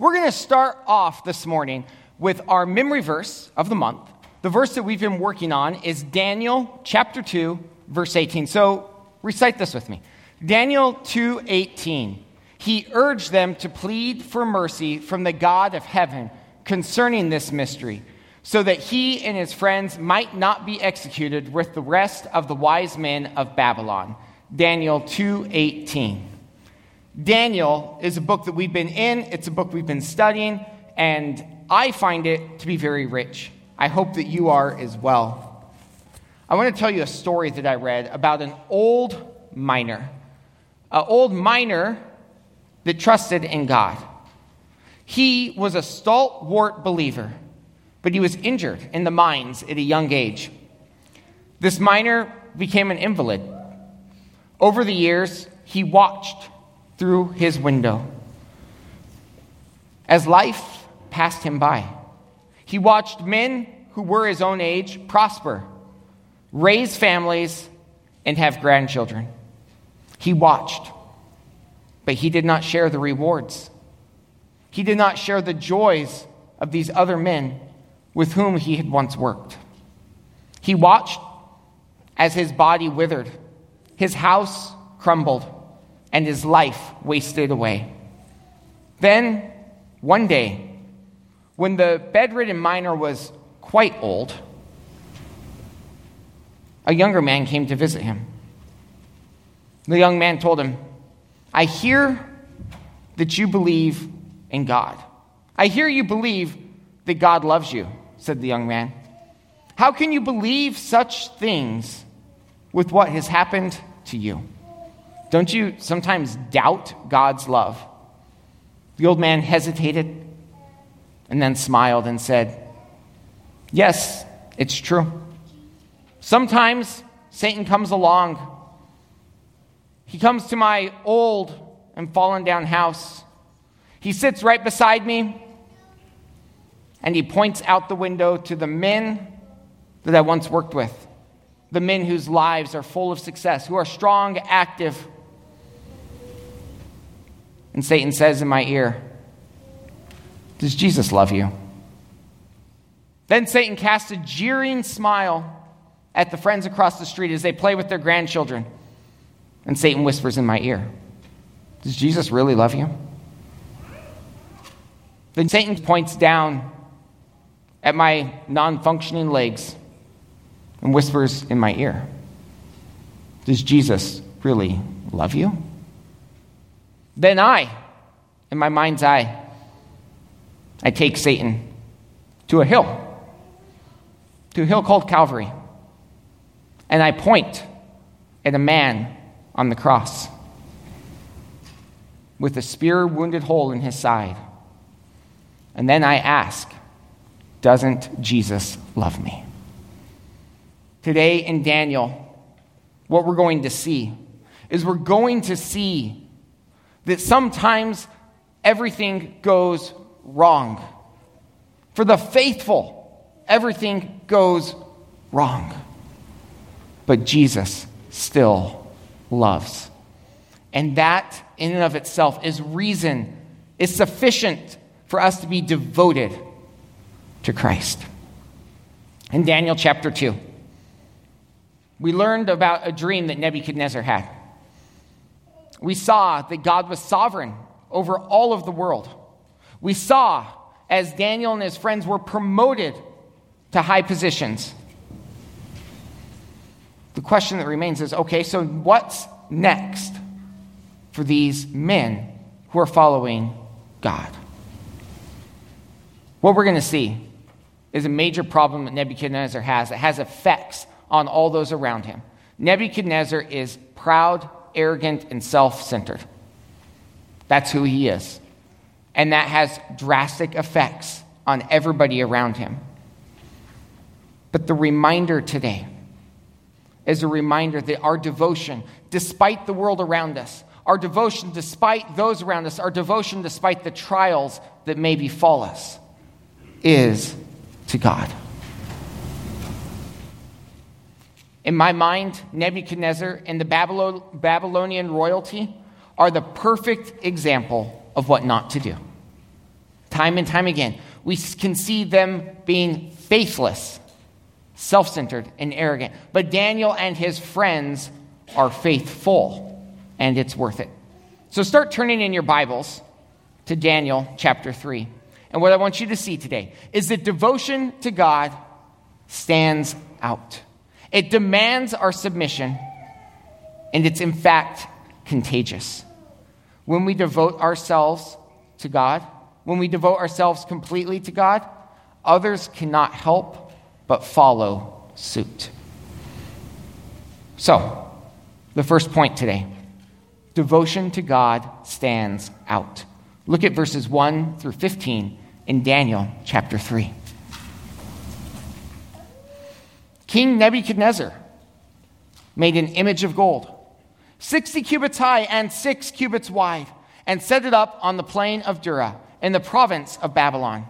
We're going to start off this morning with our memory verse of the month. The verse that we've been working on is Daniel chapter 2, verse 18. So recite this with me. Daniel 2:18. He urged them to plead for mercy from the God of heaven concerning this mystery, so that he and his friends might not be executed with the rest of the wise men of Babylon. Daniel 2:18. Daniel is a book that we've been in, it's a book we've been studying, and I find it to be very rich. I hope that you are as well. I want to tell you a story that I read about an old miner, an old miner that trusted in God. He was a stalwart believer, but he was injured in the mines at a young age. This miner became an invalid. Over the years, he watched through his window. As life passed him by, he watched men who were his own age prosper, raise families, and have grandchildren. He watched, but he did not share the rewards. He did not share the joys of these other men with whom he had once worked. He watched as his body withered, his house crumbled, and his life wasted away. Then, one day, when the bedridden miner was quite old, a younger man came to visit him. The young man told him, I hear that you believe in God. I hear you believe that God loves you, said the young man. How can you believe such things with what has happened to you? Don't you sometimes doubt God's love? The old man hesitated and then smiled and said, Yes, it's true. Sometimes Satan comes along. He comes to my old and fallen down house. He sits right beside me and he points out the window to the men that I once worked with, the men whose lives are full of success, who are strong, active, and Satan says in my ear, Does Jesus love you? Then Satan casts a jeering smile at the friends across the street as they play with their grandchildren. And Satan whispers in my ear, Does Jesus really love you? Then Satan points down at my non functioning legs and whispers in my ear, Does Jesus really love you? Then I, in my mind's eye, I take Satan to a hill, to a hill called Calvary, and I point at a man on the cross with a spear wounded hole in his side. And then I ask, Doesn't Jesus love me? Today in Daniel, what we're going to see is we're going to see that sometimes everything goes wrong. For the faithful, everything goes wrong. But Jesus still loves. And that, in and of itself, is reason, is sufficient for us to be devoted to Christ. In Daniel chapter 2, we learned about a dream that Nebuchadnezzar had we saw that God was sovereign over all of the world. We saw as Daniel and his friends were promoted to high positions. The question that remains is okay, so what's next for these men who are following God? What we're going to see is a major problem that Nebuchadnezzar has. It has effects on all those around him. Nebuchadnezzar is proud arrogant, and self centered. That's who he is. And that has drastic effects on everybody around him. But the reminder today is a reminder that our devotion, despite the world around us, our devotion despite those around us, our devotion despite the trials that may befall us, is to God. In my mind, Nebuchadnezzar and the Babylonian royalty are the perfect example of what not to do. time and time again, we can see them being faithless, self centered, and arrogant. But Daniel and his friends are faithful, and it's worth it. So start turning in your Bibles to Daniel chapter 3. And what I want you to see today is that devotion to God stands out. It demands our submission, and it's in fact contagious. When we devote ourselves to God, when we devote ourselves completely to God, others cannot help but follow suit. So, the first point today devotion to God stands out. Look at verses 1 through 15 in Daniel chapter 3. King Nebuchadnezzar made an image of gold, 60 cubits high and 6 cubits wide, and set it up on the plain of Dura in the province of Babylon.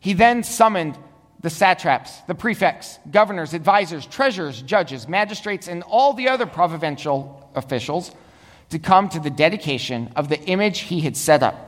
He then summoned the satraps, the prefects, governors, advisors, treasurers, judges, magistrates, and all the other provincial officials to come to the dedication of the image he had set up.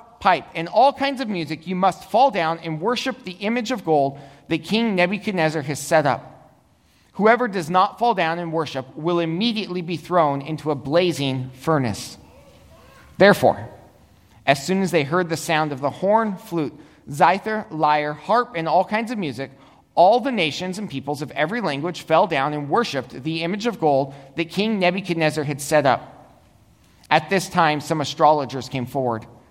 pipe, and all kinds of music, you must fall down and worship the image of gold that King Nebuchadnezzar has set up. Whoever does not fall down and worship will immediately be thrown into a blazing furnace. Therefore, as soon as they heard the sound of the horn, flute, zither, lyre, harp, and all kinds of music, all the nations and peoples of every language fell down and worshiped the image of gold that King Nebuchadnezzar had set up. At this time, some astrologers came forward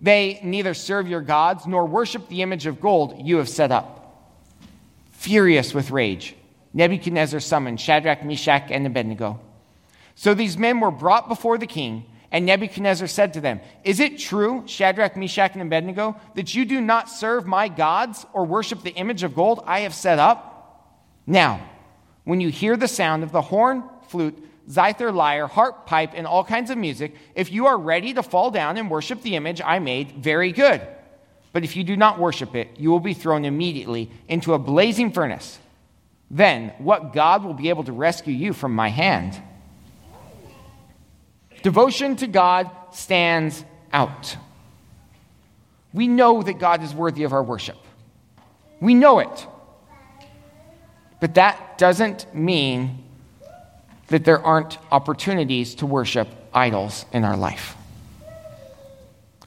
they neither serve your gods nor worship the image of gold you have set up. Furious with rage, Nebuchadnezzar summoned Shadrach, Meshach, and Abednego. So these men were brought before the king, and Nebuchadnezzar said to them, Is it true, Shadrach, Meshach, and Abednego, that you do not serve my gods or worship the image of gold I have set up? Now, when you hear the sound of the horn, flute, zither, lyre, harp, pipe, and all kinds of music. If you are ready to fall down and worship the image I made, very good. But if you do not worship it, you will be thrown immediately into a blazing furnace. Then what God will be able to rescue you from my hand? Devotion to God stands out. We know that God is worthy of our worship. We know it. But that doesn't mean that there aren't opportunities to worship idols in our life.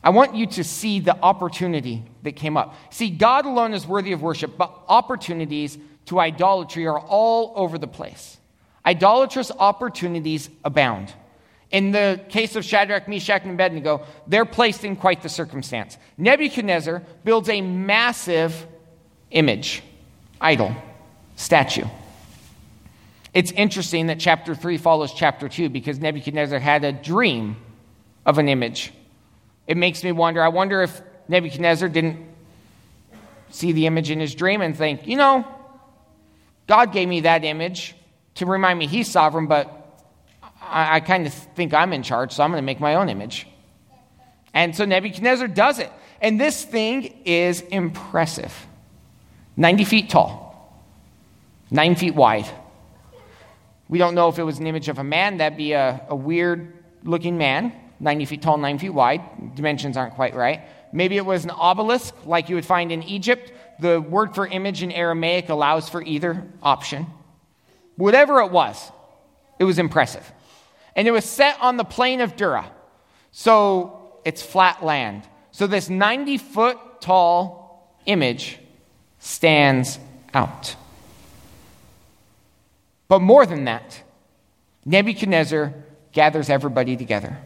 I want you to see the opportunity that came up. See, God alone is worthy of worship, but opportunities to idolatry are all over the place. Idolatrous opportunities abound. In the case of Shadrach, Meshach, and Abednego, they're placed in quite the circumstance. Nebuchadnezzar builds a massive image, idol, statue. It's interesting that chapter 3 follows chapter 2 because Nebuchadnezzar had a dream of an image. It makes me wonder I wonder if Nebuchadnezzar didn't see the image in his dream and think, you know, God gave me that image to remind me he's sovereign, but I, I kind of think I'm in charge, so I'm going to make my own image. And so Nebuchadnezzar does it. And this thing is impressive 90 feet tall, 9 feet wide. We don't know if it was an image of a man. That'd be a, a weird looking man, 90 feet tall, 9 feet wide. Dimensions aren't quite right. Maybe it was an obelisk like you would find in Egypt. The word for image in Aramaic allows for either option. Whatever it was, it was impressive. And it was set on the plain of Dura. So it's flat land. So this 90 foot tall image stands out. But more than that, Nebuchadnezzar gathers everybody together.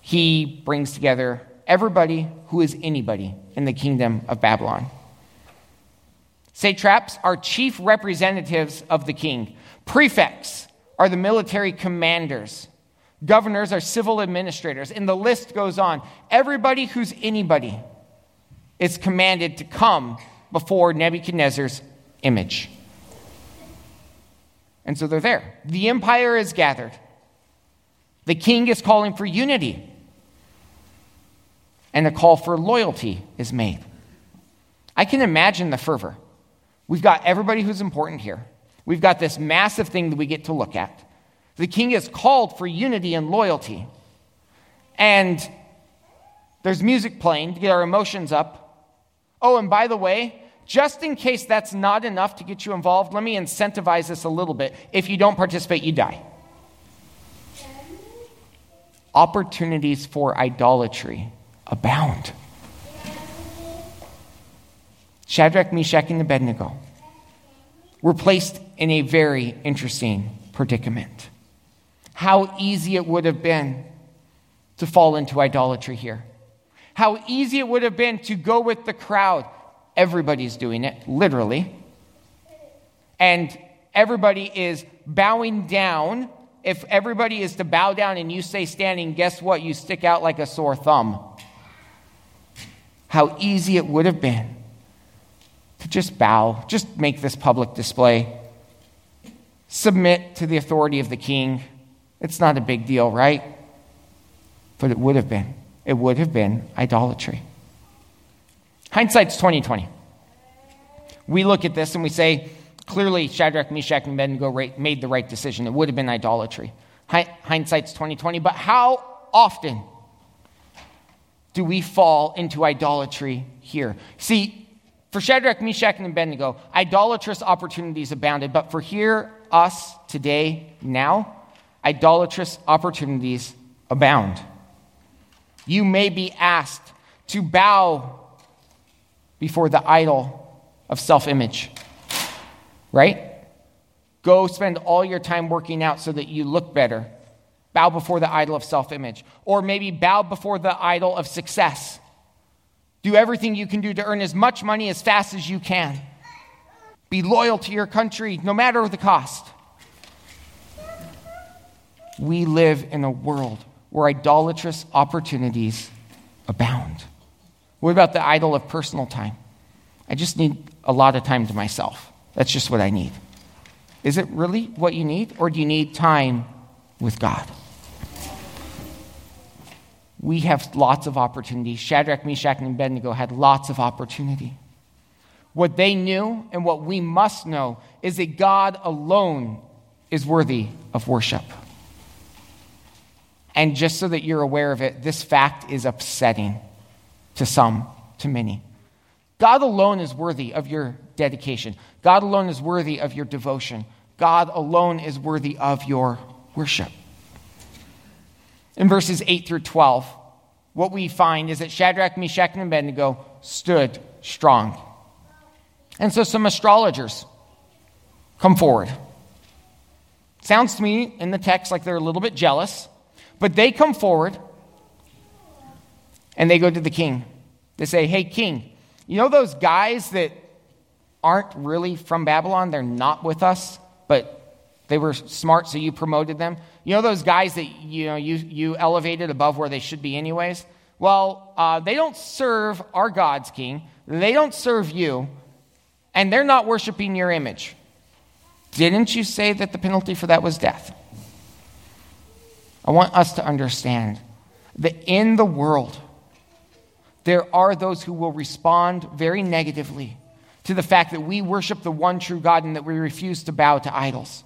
He brings together everybody who is anybody in the kingdom of Babylon. Satraps are chief representatives of the king. Prefects are the military commanders. Governors are civil administrators. And the list goes on. Everybody who's anybody is commanded to come before Nebuchadnezzar's image. And so they're there. The empire is gathered. The king is calling for unity. And a call for loyalty is made. I can imagine the fervor. We've got everybody who's important here. We've got this massive thing that we get to look at. The king is called for unity and loyalty. And there's music playing to get our emotions up. Oh, and by the way, just in case that's not enough to get you involved, let me incentivize this a little bit. If you don't participate, you die. Opportunities for idolatry abound. Shadrach, Meshach, and Abednego were placed in a very interesting predicament. How easy it would have been to fall into idolatry here. How easy it would have been to go with the crowd. Everybody's doing it, literally. And everybody is bowing down. If everybody is to bow down and you stay standing, guess what? You stick out like a sore thumb. How easy it would have been to just bow, just make this public display, submit to the authority of the king. It's not a big deal, right? But it would have been. It would have been idolatry. Hindsight's 2020. We look at this and we say, clearly Shadrach, Meshach, and Abednego made the right decision. It would have been idolatry. Hindsight's 2020. But how often do we fall into idolatry here? See, for Shadrach, Meshach, and Abednego, idolatrous opportunities abounded, but for here, us, today, now, idolatrous opportunities abound. You may be asked to bow before the idol of self image, right? Go spend all your time working out so that you look better. Bow before the idol of self image. Or maybe bow before the idol of success do everything you can do to earn as much money as fast as you can. Be loyal to your country no matter the cost. We live in a world where idolatrous opportunities abound. What about the idol of personal time? I just need a lot of time to myself. That's just what I need. Is it really what you need, or do you need time with God? we have lots of opportunity. Shadrach, Meshach, and Abednego had lots of opportunity. What they knew and what we must know is that God alone is worthy of worship. And just so that you're aware of it, this fact is upsetting to some, to many. God alone is worthy of your dedication. God alone is worthy of your devotion. God alone is worthy of your worship. In verses 8 through 12, what we find is that Shadrach, Meshach, and Abednego stood strong. And so some astrologers come forward. Sounds to me in the text like they're a little bit jealous, but they come forward and they go to the king. They say, Hey, king, you know those guys that aren't really from Babylon? They're not with us, but they were smart, so you promoted them. You know those guys that you know you, you elevated above where they should be anyways? Well, uh, they don't serve our gods king. They don't serve you, and they're not worshiping your image. Didn't you say that the penalty for that was death? I want us to understand that in the world, there are those who will respond very negatively to the fact that we worship the one true God and that we refuse to bow to idols.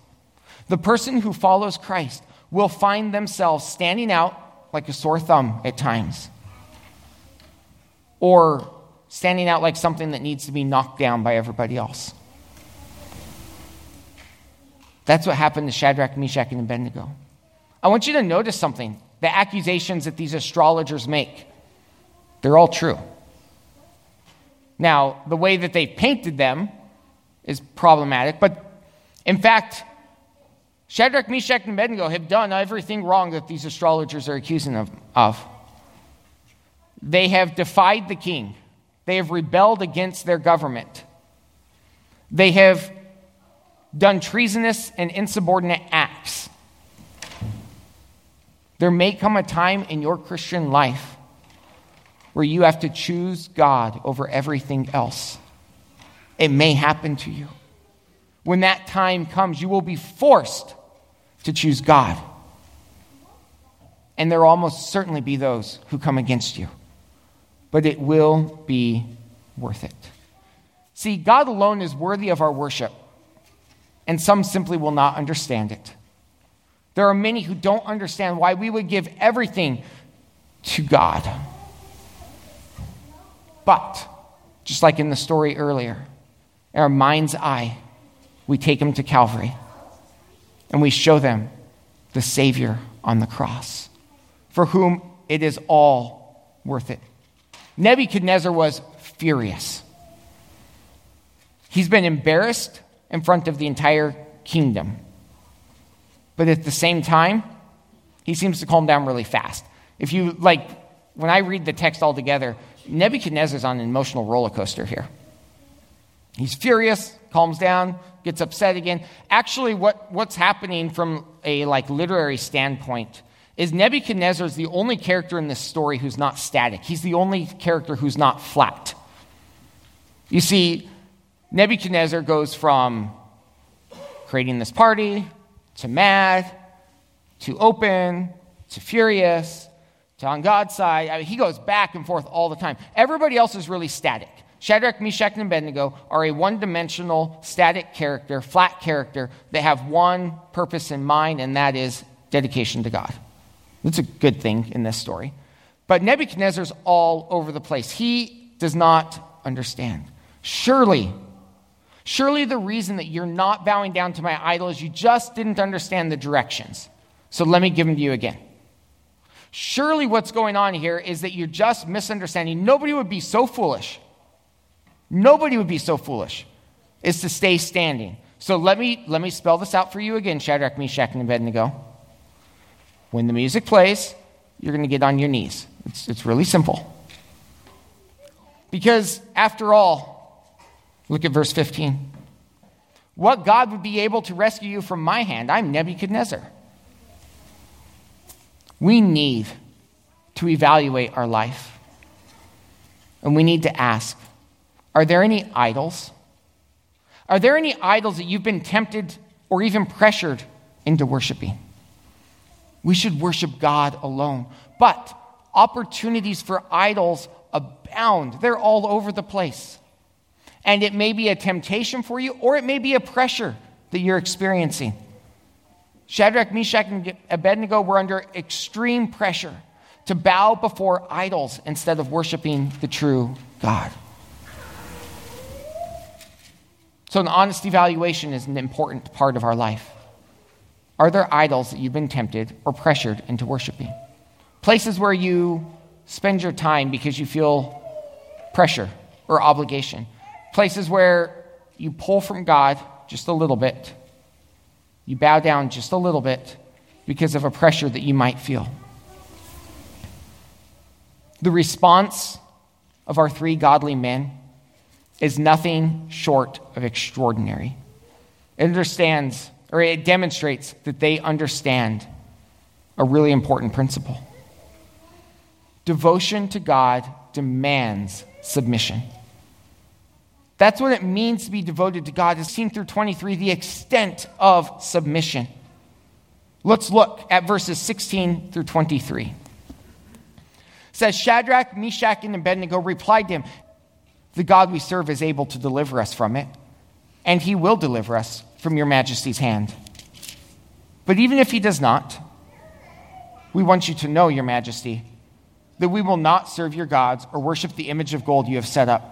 The person who follows Christ will find themselves standing out like a sore thumb at times, or standing out like something that needs to be knocked down by everybody else. That's what happened to Shadrach, Meshach, and Abednego. I want you to notice something. The accusations that these astrologers make, they're all true. Now, the way that they painted them is problematic, but In fact, Shadrach, Meshach, and Abednego have done everything wrong that these astrologers are accusing them of. They have defied the king. They have rebelled against their government. They have done treasonous and insubordinate acts. There may come a time in your Christian life where you have to choose God over everything else. It may happen to you. When that time comes, you will be forced to choose God. And there will almost certainly be those who come against you. But it will be worth it. See, God alone is worthy of our worship, and some simply will not understand it. There are many who don't understand why we would give everything to God. But, just like in the story earlier, in our mind's eye, we take them to Calvary and we show them the Savior on the cross, for whom it is all worth it. Nebuchadnezzar was furious. He's been embarrassed in front of the entire kingdom. But at the same time, he seems to calm down really fast. If you like, when I read the text all together, Nebuchadnezzar's on an emotional roller coaster here. He's furious, calms down, gets upset again. Actually, what, what's happening from a like literary standpoint is Nebuchadnezzar is the only character in this story who's not static. He's the only character who's not flat. You see, Nebuchadnezzar goes from creating this party to mad to open to furious to on God's side. I mean, he goes back and forth all the time. Everybody else is really static. Shadrach, Meshach, and Abednego are a one dimensional, static character, flat character They have one purpose in mind, and that is dedication to God. That's a good thing in this story. But Nebuchadnezzar's all over the place. He does not understand. Surely, surely the reason that you're not bowing down to my idol is you just didn't understand the directions. So let me give them to you again. Surely what's going on here is that you're just misunderstanding. Nobody would be so foolish Nobody would be so foolish is to stay standing. So let me, let me spell this out for you again, Shadrach, Meshach, and Abednego. When the music plays, you're going to get on your knees. It's, it's really simple. Because after all, look at verse 15. What God would be able to rescue you from my hand? I'm Nebuchadnezzar. We need to evaluate our life. And we need to ask are there any idols? Are there any idols that you've been tempted or even pressured into worshiping? We should worship God alone. But opportunities for idols abound, they're all over the place. And it may be a temptation for you, or it may be a pressure that you're experiencing. Shadrach, Meshach, and Abednego were under extreme pressure to bow before idols instead of worshiping the true God. So, an honest evaluation is an important part of our life. Are there idols that you've been tempted or pressured into worshiping? Places where you spend your time because you feel pressure or obligation. Places where you pull from God just a little bit. You bow down just a little bit because of a pressure that you might feel. The response of our three godly men is nothing short of extraordinary. It understands, or it demonstrates that they understand a really important principle. Devotion to God demands submission. That's what it means to be devoted to God, is seen through 23, the extent of submission. Let's look at verses 16 through 23. It says Shadrach, Meshach, and Abednego replied to him, the God we serve is able to deliver us from it, and he will deliver us from your majesty's hand. But even if he does not, we want you to know, your majesty, that we will not serve your gods or worship the image of gold you have set up.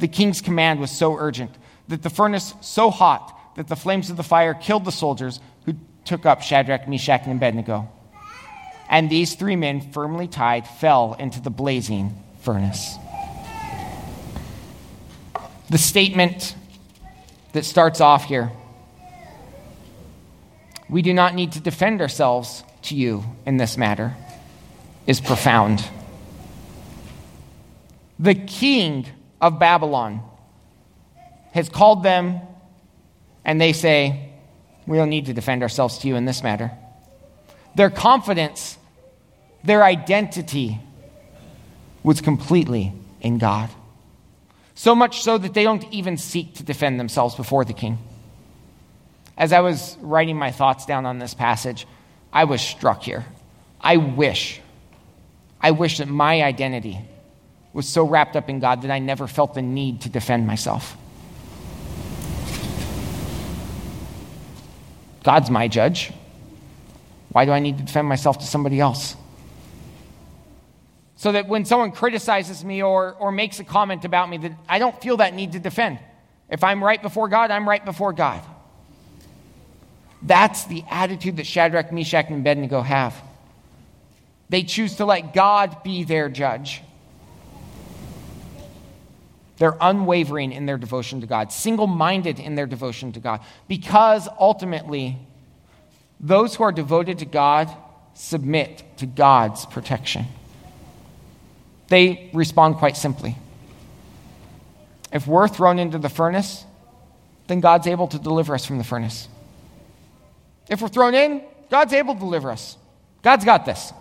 The king's command was so urgent that the furnace so hot that the flames of the fire killed the soldiers who took up Shadrach, Meshach, and Abednego. And these three men, firmly tied, fell into the blazing furnace. The statement that starts off here we do not need to defend ourselves to you in this matter is profound. The king of Babylon has called them, and they say, We don't need to defend ourselves to you in this matter. Their confidence, their identity was completely in God. So much so that they don't even seek to defend themselves before the king. As I was writing my thoughts down on this passage, I was struck here. I wish, I wish that my identity was so wrapped up in God that I never felt the need to defend myself. God's my judge. Why do I need to defend myself to somebody else? so that when someone criticizes me or, or makes a comment about me that i don't feel that need to defend if i'm right before god i'm right before god that's the attitude that shadrach meshach and abednego have they choose to let god be their judge they're unwavering in their devotion to god single-minded in their devotion to god because ultimately those who are devoted to god submit to god's protection they respond quite simply. If we're thrown into the furnace, then God's able to deliver us from the furnace. If we're thrown in, God's able to deliver us. God's got this.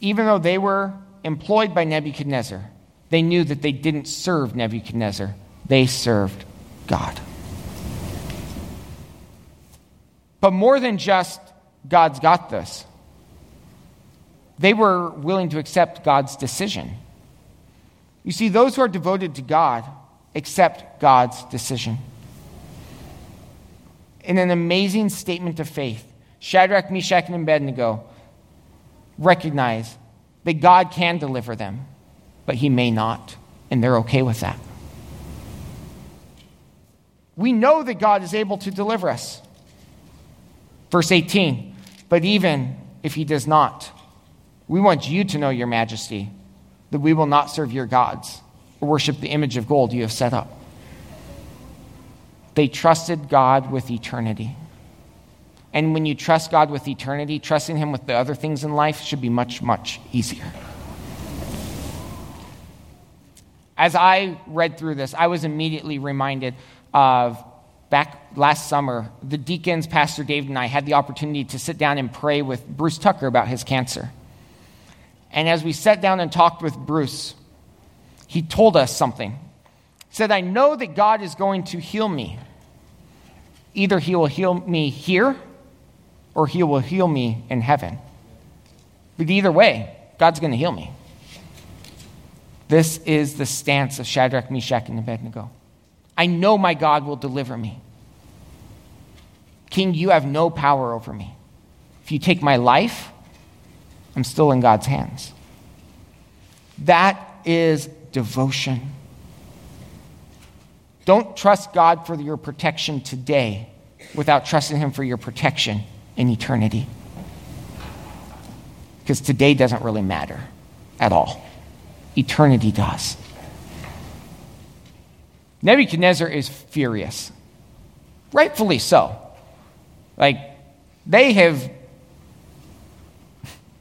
Even though they were employed by Nebuchadnezzar, they knew that they didn't serve Nebuchadnezzar, they served God. But more than just God's got this, they were willing to accept God's decision. You see, those who are devoted to God accept God's decision. In an amazing statement of faith, Shadrach, Meshach, and Abednego recognize that God can deliver them, but he may not, and they're okay with that. We know that God is able to deliver us. Verse 18, but even if he does not, we want you to know, Your Majesty, that we will not serve your gods or worship the image of gold you have set up. They trusted God with eternity. And when you trust God with eternity, trusting Him with the other things in life should be much, much easier. As I read through this, I was immediately reminded of back last summer, the deacons, Pastor David, and I had the opportunity to sit down and pray with Bruce Tucker about his cancer. And as we sat down and talked with Bruce, he told us something. He said, I know that God is going to heal me. Either he will heal me here or he will heal me in heaven. But either way, God's going to heal me. This is the stance of Shadrach, Meshach, and Abednego. I know my God will deliver me. King, you have no power over me. If you take my life, I'm still in God's hands. That is devotion. Don't trust God for your protection today without trusting Him for your protection in eternity. Because today doesn't really matter at all, eternity does. Nebuchadnezzar is furious, rightfully so. Like, they have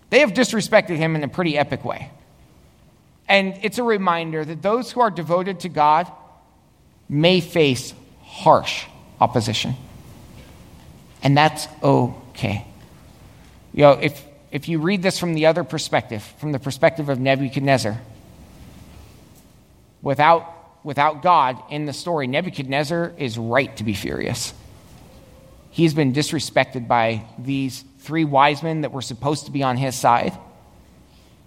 they have disrespected him in a pretty epic way. And it's a reminder that those who are devoted to God may face harsh opposition. And that's okay. You know, if, if you read this from the other perspective, from the perspective of Nebuchadnezzar, without, without God in the story, Nebuchadnezzar is right to be furious. He's been disrespected by these three wise men that were supposed to be on his side.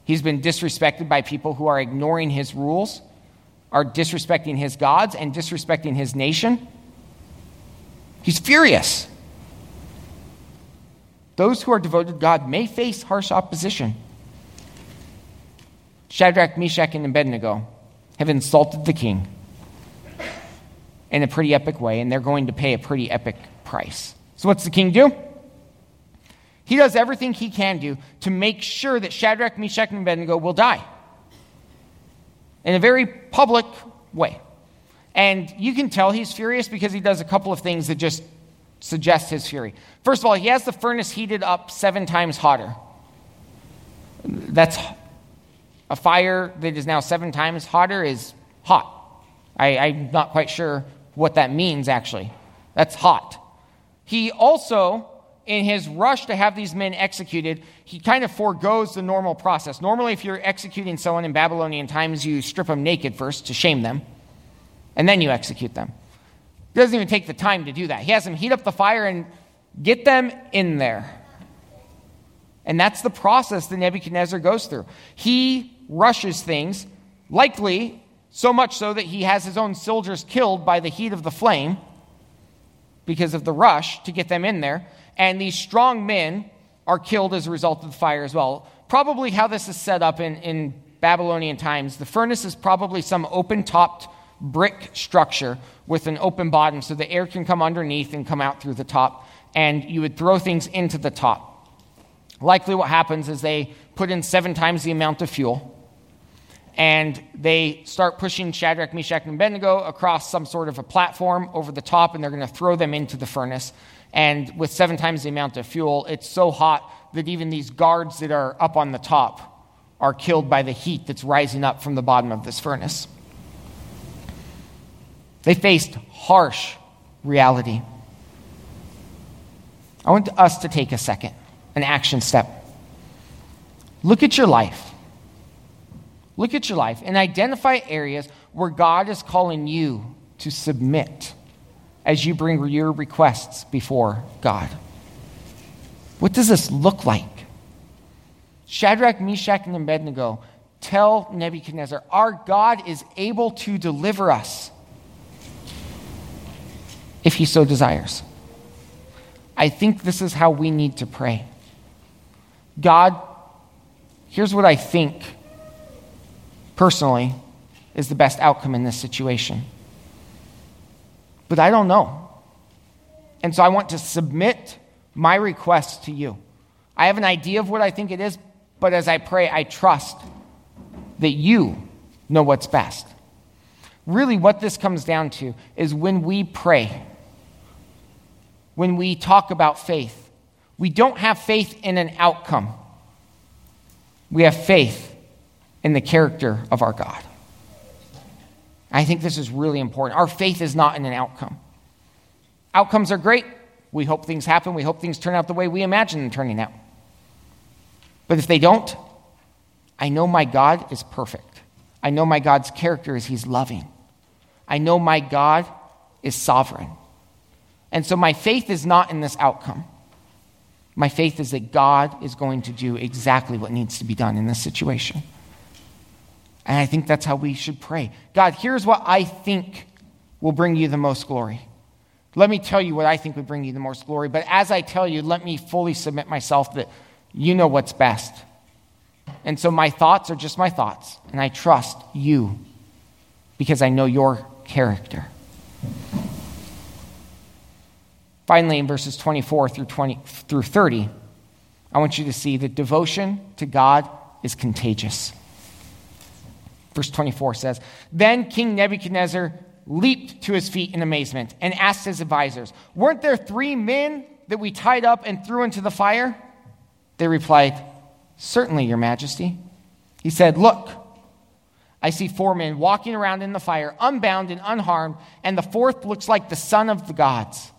He's been disrespected by people who are ignoring his rules. are disrespecting his gods and disrespecting his nation. He's furious. Those who are devoted to God may face harsh opposition. Shadrach, Meshach, and Abednego have insulted the king in a pretty epic way, and they're going to pay a pretty epic price. So, what's the king do? He does everything he can do to make sure that Shadrach, Meshach, and Abednego will die in a very public way. And you can tell he's furious because he does a couple of things that just suggest his fury. First of all, he has the furnace heated up seven times hotter. That's a fire that is now seven times hotter is hot. I, am not quite sure what that means, actually. That's hot. He also, in his rush to have these men executed, he kind of foregoes the normal process. Normally, if you're executing someone in Babylonian times, you strip them naked first to shame them, and then you execute them. He doesn't even take the time to do that. He has them heat up the fire and get them in there. And that's the process that Nebuchadnezzar goes through. He rushes things, likely so much so that he has his own soldiers killed by the heat of the flame because of the rush to get them in there. And these strong men are killed as a result of the fire as well. Probably how this is set up in, in Babylonian times, the furnace is probably some open topped brick structure with an open bottom so the air can come underneath and come out through the top. And you would throw things into the top. Likely, what happens is they put in seven times the amount of fuel and they start pushing Shadrach, Meshach, and Abednego across some sort of a platform over the top, and they're going to throw them into the furnace. And with seven times the amount of fuel, it's so hot that even these guards that are up on the top are killed by the heat that's rising up from the bottom of this furnace. They faced harsh reality. I want us to take a second, an action step. Look at your life. Look at your life and identify areas where God is calling you to submit as you bring your requests before God. What does this look like? Shadrach, Meshach, and Abednego tell Nebuchadnezzar, Our God is able to deliver us if he so desires. I think this is how we need to pray. God, here's what I think personally is the best outcome in this situation. But I don't know. And so I want to submit my request to you. I have an idea of what I think it is, but as I pray, I trust that you know what's best. Really, what this comes down to is when we pray, when we talk about faith, we don't have faith in an outcome. We have faith in the character of our God. I think this is really important. Our faith is not in an outcome. Outcomes are great. We hope things happen. We hope things turn out the way we imagine them turning out. But if they don't, I know my God is perfect. I know my God's character is He's loving. I know my God is sovereign. And so my faith is not in this outcome. My faith is that God is going to do exactly what needs to be done in this situation. And I think that's how we should pray. God, here's what I think will bring you the most glory. Let me tell you what I think would bring you the most glory. But as I tell you, let me fully submit myself that you know what's best. And so my thoughts are just my thoughts. And I trust you because I know your character. Finally, in verses 24 through, 20, through 30, I want you to see that devotion to God is contagious. Verse 24 says Then King Nebuchadnezzar leaped to his feet in amazement and asked his advisors, Weren't there three men that we tied up and threw into the fire? They replied, Certainly, Your Majesty. He said, Look, I see four men walking around in the fire, unbound and unharmed, and the fourth looks like the son of the gods.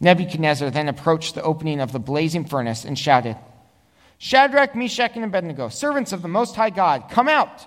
Nebuchadnezzar then approached the opening of the blazing furnace and shouted, Shadrach, Meshach, and Abednego, servants of the Most High God, come out.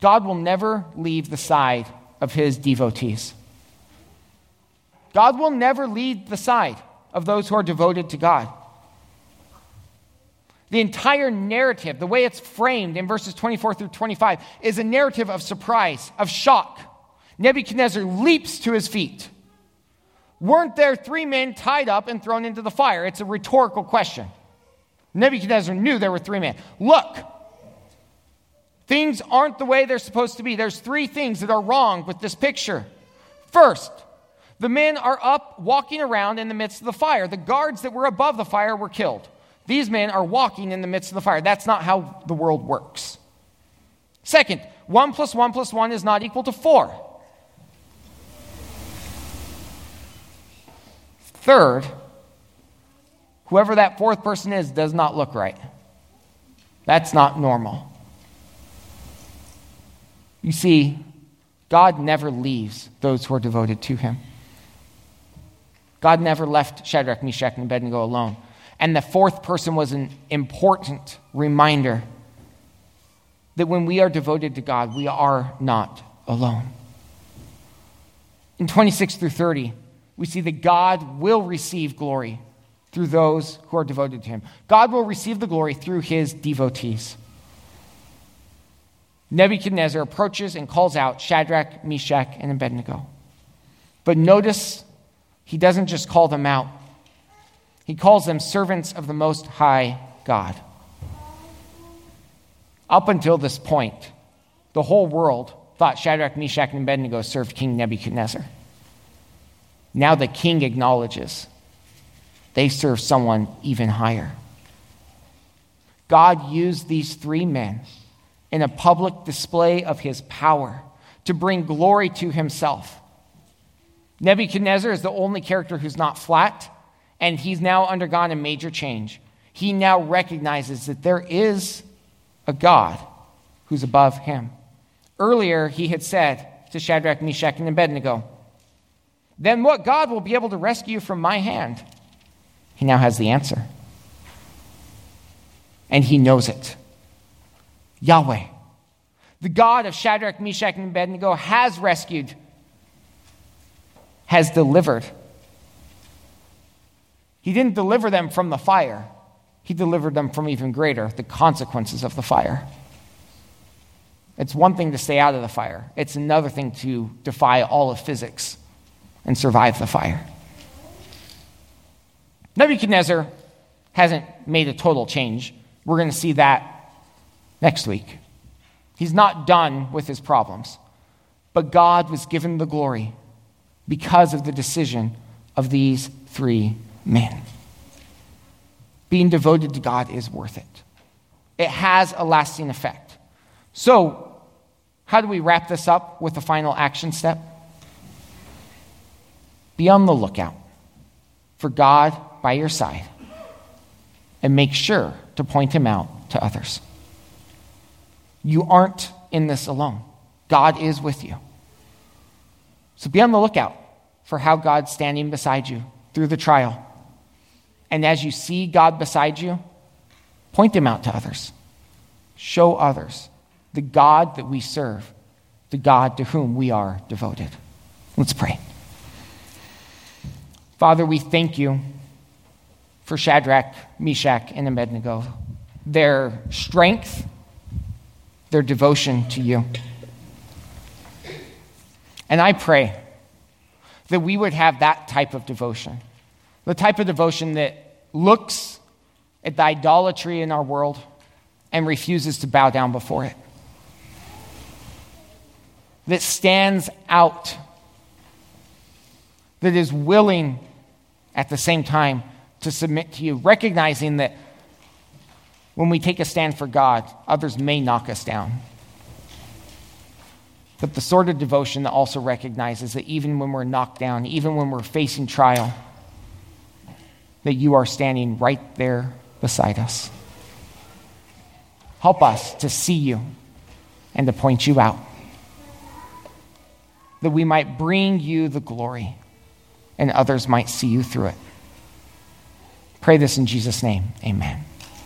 God will never leave the side of his devotees. God will never leave the side of those who are devoted to God. The entire narrative, the way it's framed in verses 24 through 25, is a narrative of surprise, of shock. Nebuchadnezzar leaps to his feet. Weren't there three men tied up and thrown into the fire? It's a rhetorical question. Nebuchadnezzar knew there were three men. Look, things aren't the way they're supposed to be. There's three things that are wrong with this picture. First, the men are up walking around in the midst of the fire. The guards that were above the fire were killed. These men are walking in the midst of the fire. That's not how the world works. Second, 1 plus 1 plus 1 is not equal to 4. Third, whoever that fourth person is does not look right. That's not normal. You see, God never leaves those who are devoted to him. God never left Shadrach, Meshach, and Abednego alone. And the fourth person was an important reminder that when we are devoted to God, we are not alone. In 26 through 30, we see that God will receive glory through those who are devoted to him. God will receive the glory through his devotees. Nebuchadnezzar approaches and calls out Shadrach, Meshach, and Abednego. But notice he doesn't just call them out, he calls them servants of the Most High God. Up until this point, the whole world thought Shadrach, Meshach, and Abednego served King Nebuchadnezzar. Now the king acknowledges they serve someone even higher. God used these three men in a public display of his power to bring glory to himself. Nebuchadnezzar is the only character who's not flat, and he's now undergone a major change. He now recognizes that there is a God who's above him. Earlier, he had said to Shadrach, Meshach, and Abednego, then what God will be able to rescue you from my hand? He now has the answer. And he knows it. Yahweh, the God of Shadrach, Meshach, and Abednego, has rescued, has delivered. He didn't deliver them from the fire, he delivered them from even greater, the consequences of the fire. It's one thing to stay out of the fire, it's another thing to defy all of physics and survive the fire. Nebuchadnezzar hasn't made a total change. We're going to see that next week. He's not done with his problems. But God was given the glory because of the decision of these three men. Being devoted to God is worth it, it has a lasting effect. So, how do we wrap this up with the final action step? Be on the lookout for God by your side and make sure to point him out to others. You aren't in this alone, God is with you. So be on the lookout for how God's standing beside you through the trial. And as you see God beside you, point him out to others. Show others the God that we serve, the God to whom we are devoted. Let's pray. Father, we thank you for Shadrach, Meshach, and Abednego, their strength, their devotion to you. And I pray that we would have that type of devotion, the type of devotion that looks at the idolatry in our world and refuses to bow down before it. that stands out, that is willing at the same time to submit to you, recognizing that when we take a stand for God, others may knock us down. But the sort of devotion that also recognizes that even when we're knocked down, even when we're facing trial, that you are standing right there beside us. Help us to see you and to point you out, that we might bring you the glory and others might see you through it. Pray this in Jesus' name. Amen.